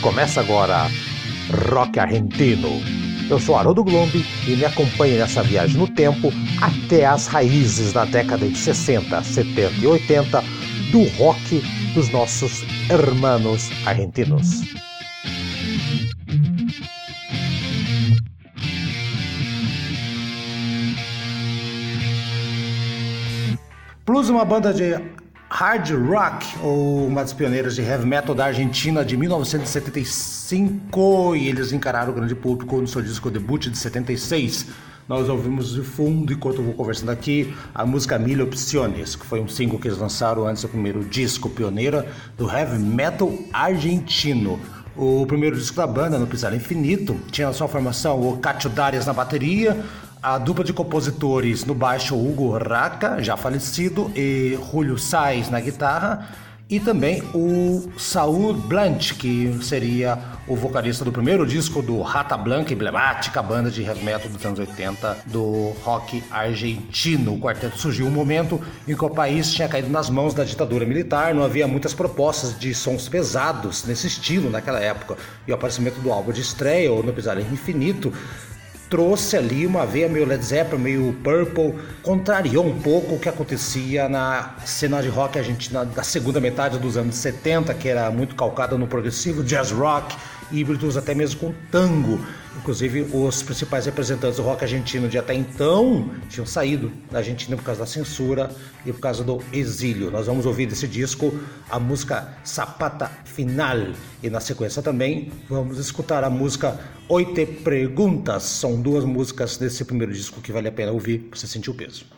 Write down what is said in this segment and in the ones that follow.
Começa agora Rock Argentino. Eu sou Haroldo Glombi e me acompanhe nessa viagem no tempo até as raízes da década de 60, 70 e 80 do rock dos nossos hermanos argentinos. Plus, uma banda de hard rock, ou uma das pioneiras de heavy metal da Argentina de 1975, e eles encararam o grande público no seu disco debut de 76. Nós ouvimos de fundo, enquanto eu vou conversando aqui, a música Mil Opciones, que foi um single que eles lançaram antes do primeiro disco, pioneira do heavy metal argentino. O primeiro disco da banda, No Pisar Infinito, tinha na sua formação o Cátio Darias na bateria, a dupla de compositores no baixo Hugo Raca, já falecido, e Julio Sainz na guitarra, e também o Saul Blunt, que seria o vocalista do primeiro disco do Rata Blanca, emblemática banda de heavy metal dos anos 80 do rock argentino. O quarteto surgiu um momento em que o país tinha caído nas mãos da ditadura militar, não havia muitas propostas de sons pesados nesse estilo naquela época. E o aparecimento do álbum de estreia, ou No Pisar Infinito, trouxe ali uma veia meio Led Zeppelin, meio Purple, contrariou um pouco o que acontecia na cena de rock argentina da segunda metade dos anos 70, que era muito calcada no progressivo, jazz rock, híbridos até mesmo com tango. Inclusive, os principais representantes do rock argentino de até então tinham saído da Argentina por causa da censura e por causa do exílio. Nós vamos ouvir desse disco a música Zapata Final e na sequência também vamos escutar a música Oite Perguntas. São duas músicas desse primeiro disco que vale a pena ouvir para você sentir o peso.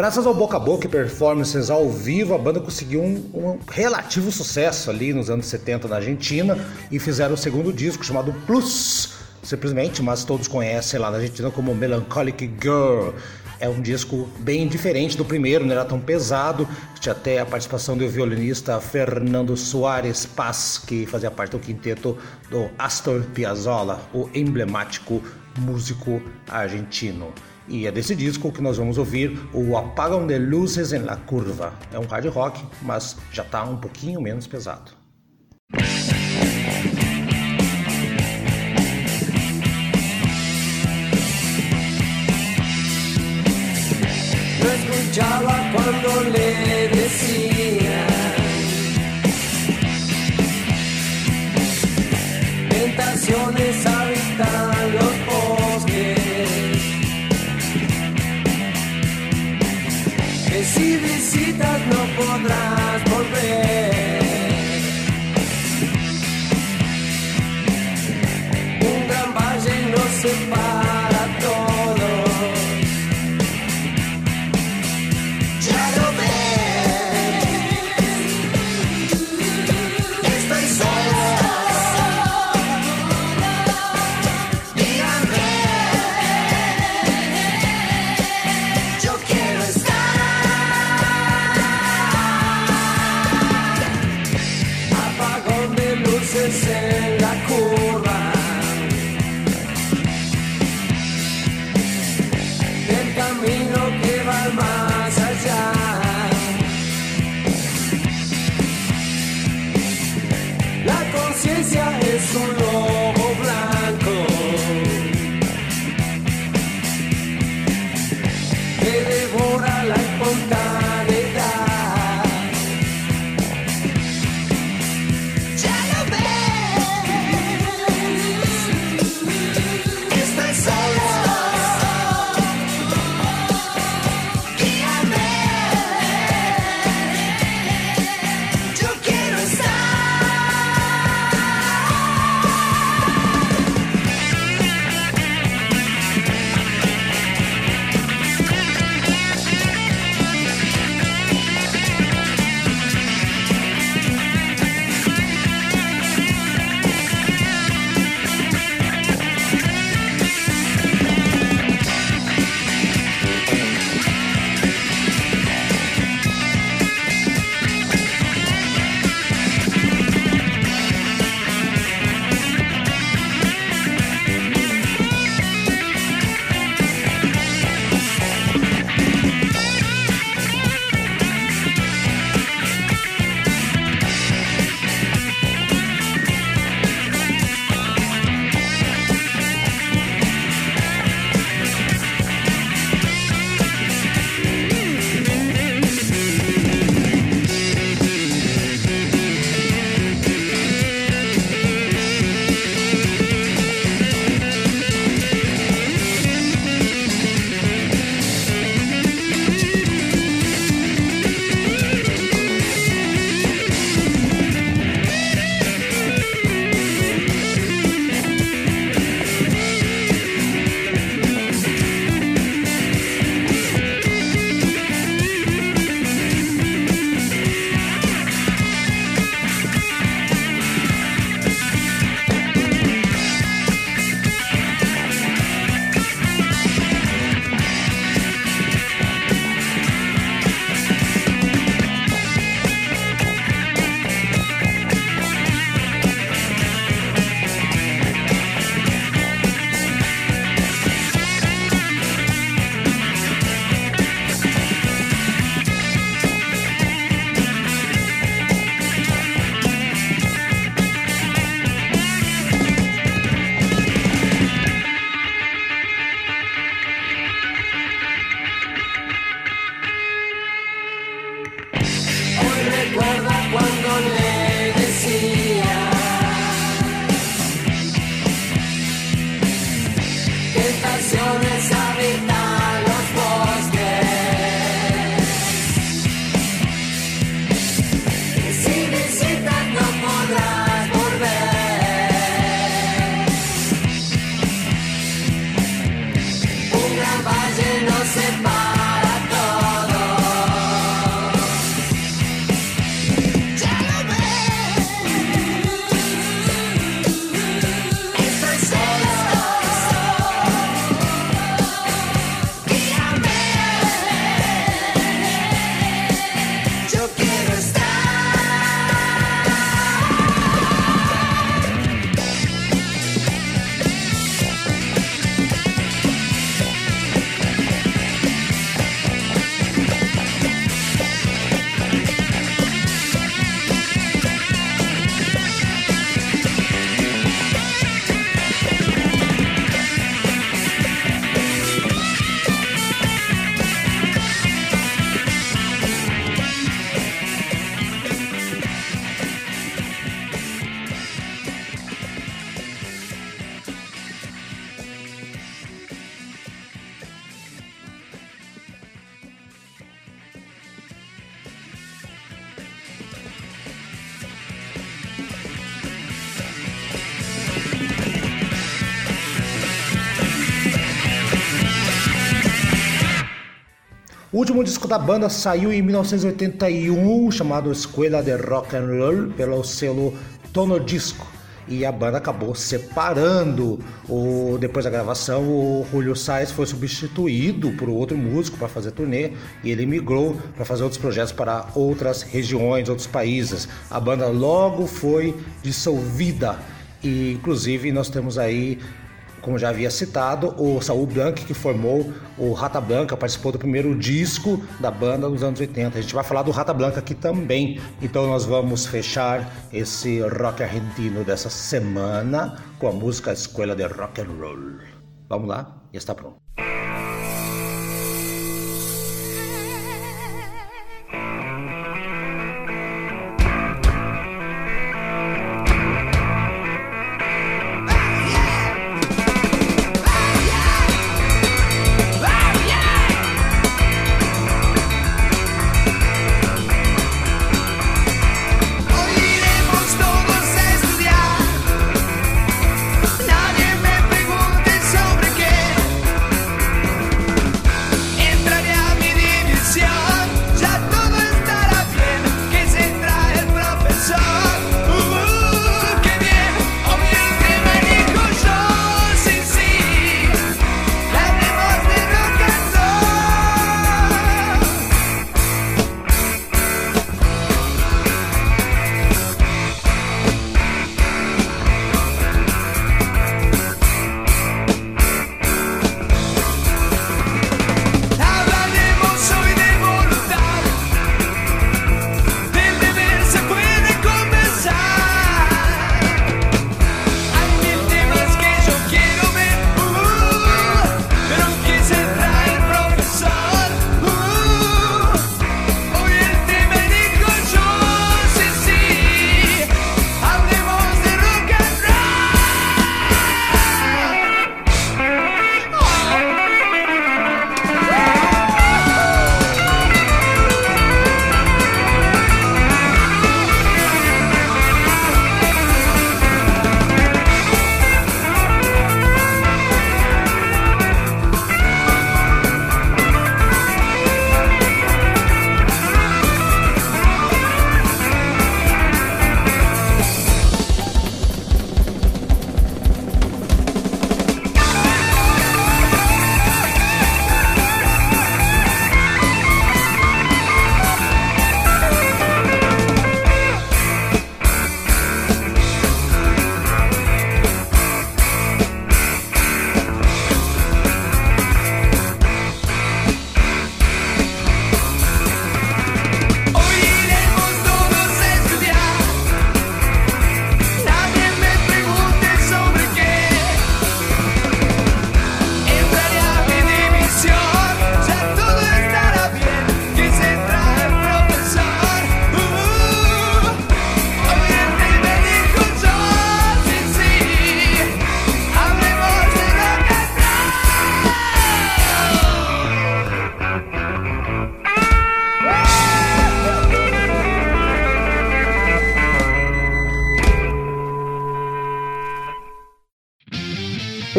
Graças ao boca a boca e performances ao vivo, a banda conseguiu um, um, relativo sucesso ali nos anos 70 na Argentina e fizeram o segundo disco chamado Plus, simplesmente, mas todos conhecem lá na Argentina como Melancholic Girl. É um disco bem diferente do primeiro, não era tão pesado. Tinha até a participação do violinista Fernando Soares Paz, que fazia parte do quinteto do Astor Piazzolla, o emblemático músico argentino. E é desse disco que nós vamos ouvir o Apagam de Luzes en la Curva. É um hard rock, mas já está um pouquinho menos pesado. escuchaba cuando le decía tentaciones habitan si visitas no podrás volver. Un gran valle nos separa solo. Disco da banda saiu em 1981, chamado Escuela de Rock and Roll, pelo selo Tono Disco. E a banda acabou separando. O, depois da gravação, o Julio Sainz foi substituído por outro músico para fazer turnê e ele migrou para fazer outros projetos para outras regiões, outros países. A banda logo foi dissolvida e inclusive nós temos aí como já havia citado, o Saul Blanc, que formou o Rata Blanca, participou do primeiro disco da banda nos anos 80. A gente vai falar do Rata Blanca aqui também. Então nós vamos fechar esse rock argentino dessa semana com a música Escola de Rock and Roll. Vamos lá? Já está pronto.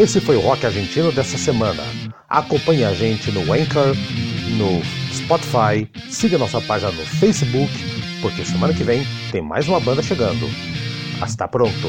Esse foi o Rock Argentino dessa semana. Acompanhe a gente no Anchor, no Spotify, siga nossa página no Facebook, porque semana que vem tem mais uma banda chegando. Hasta pronto!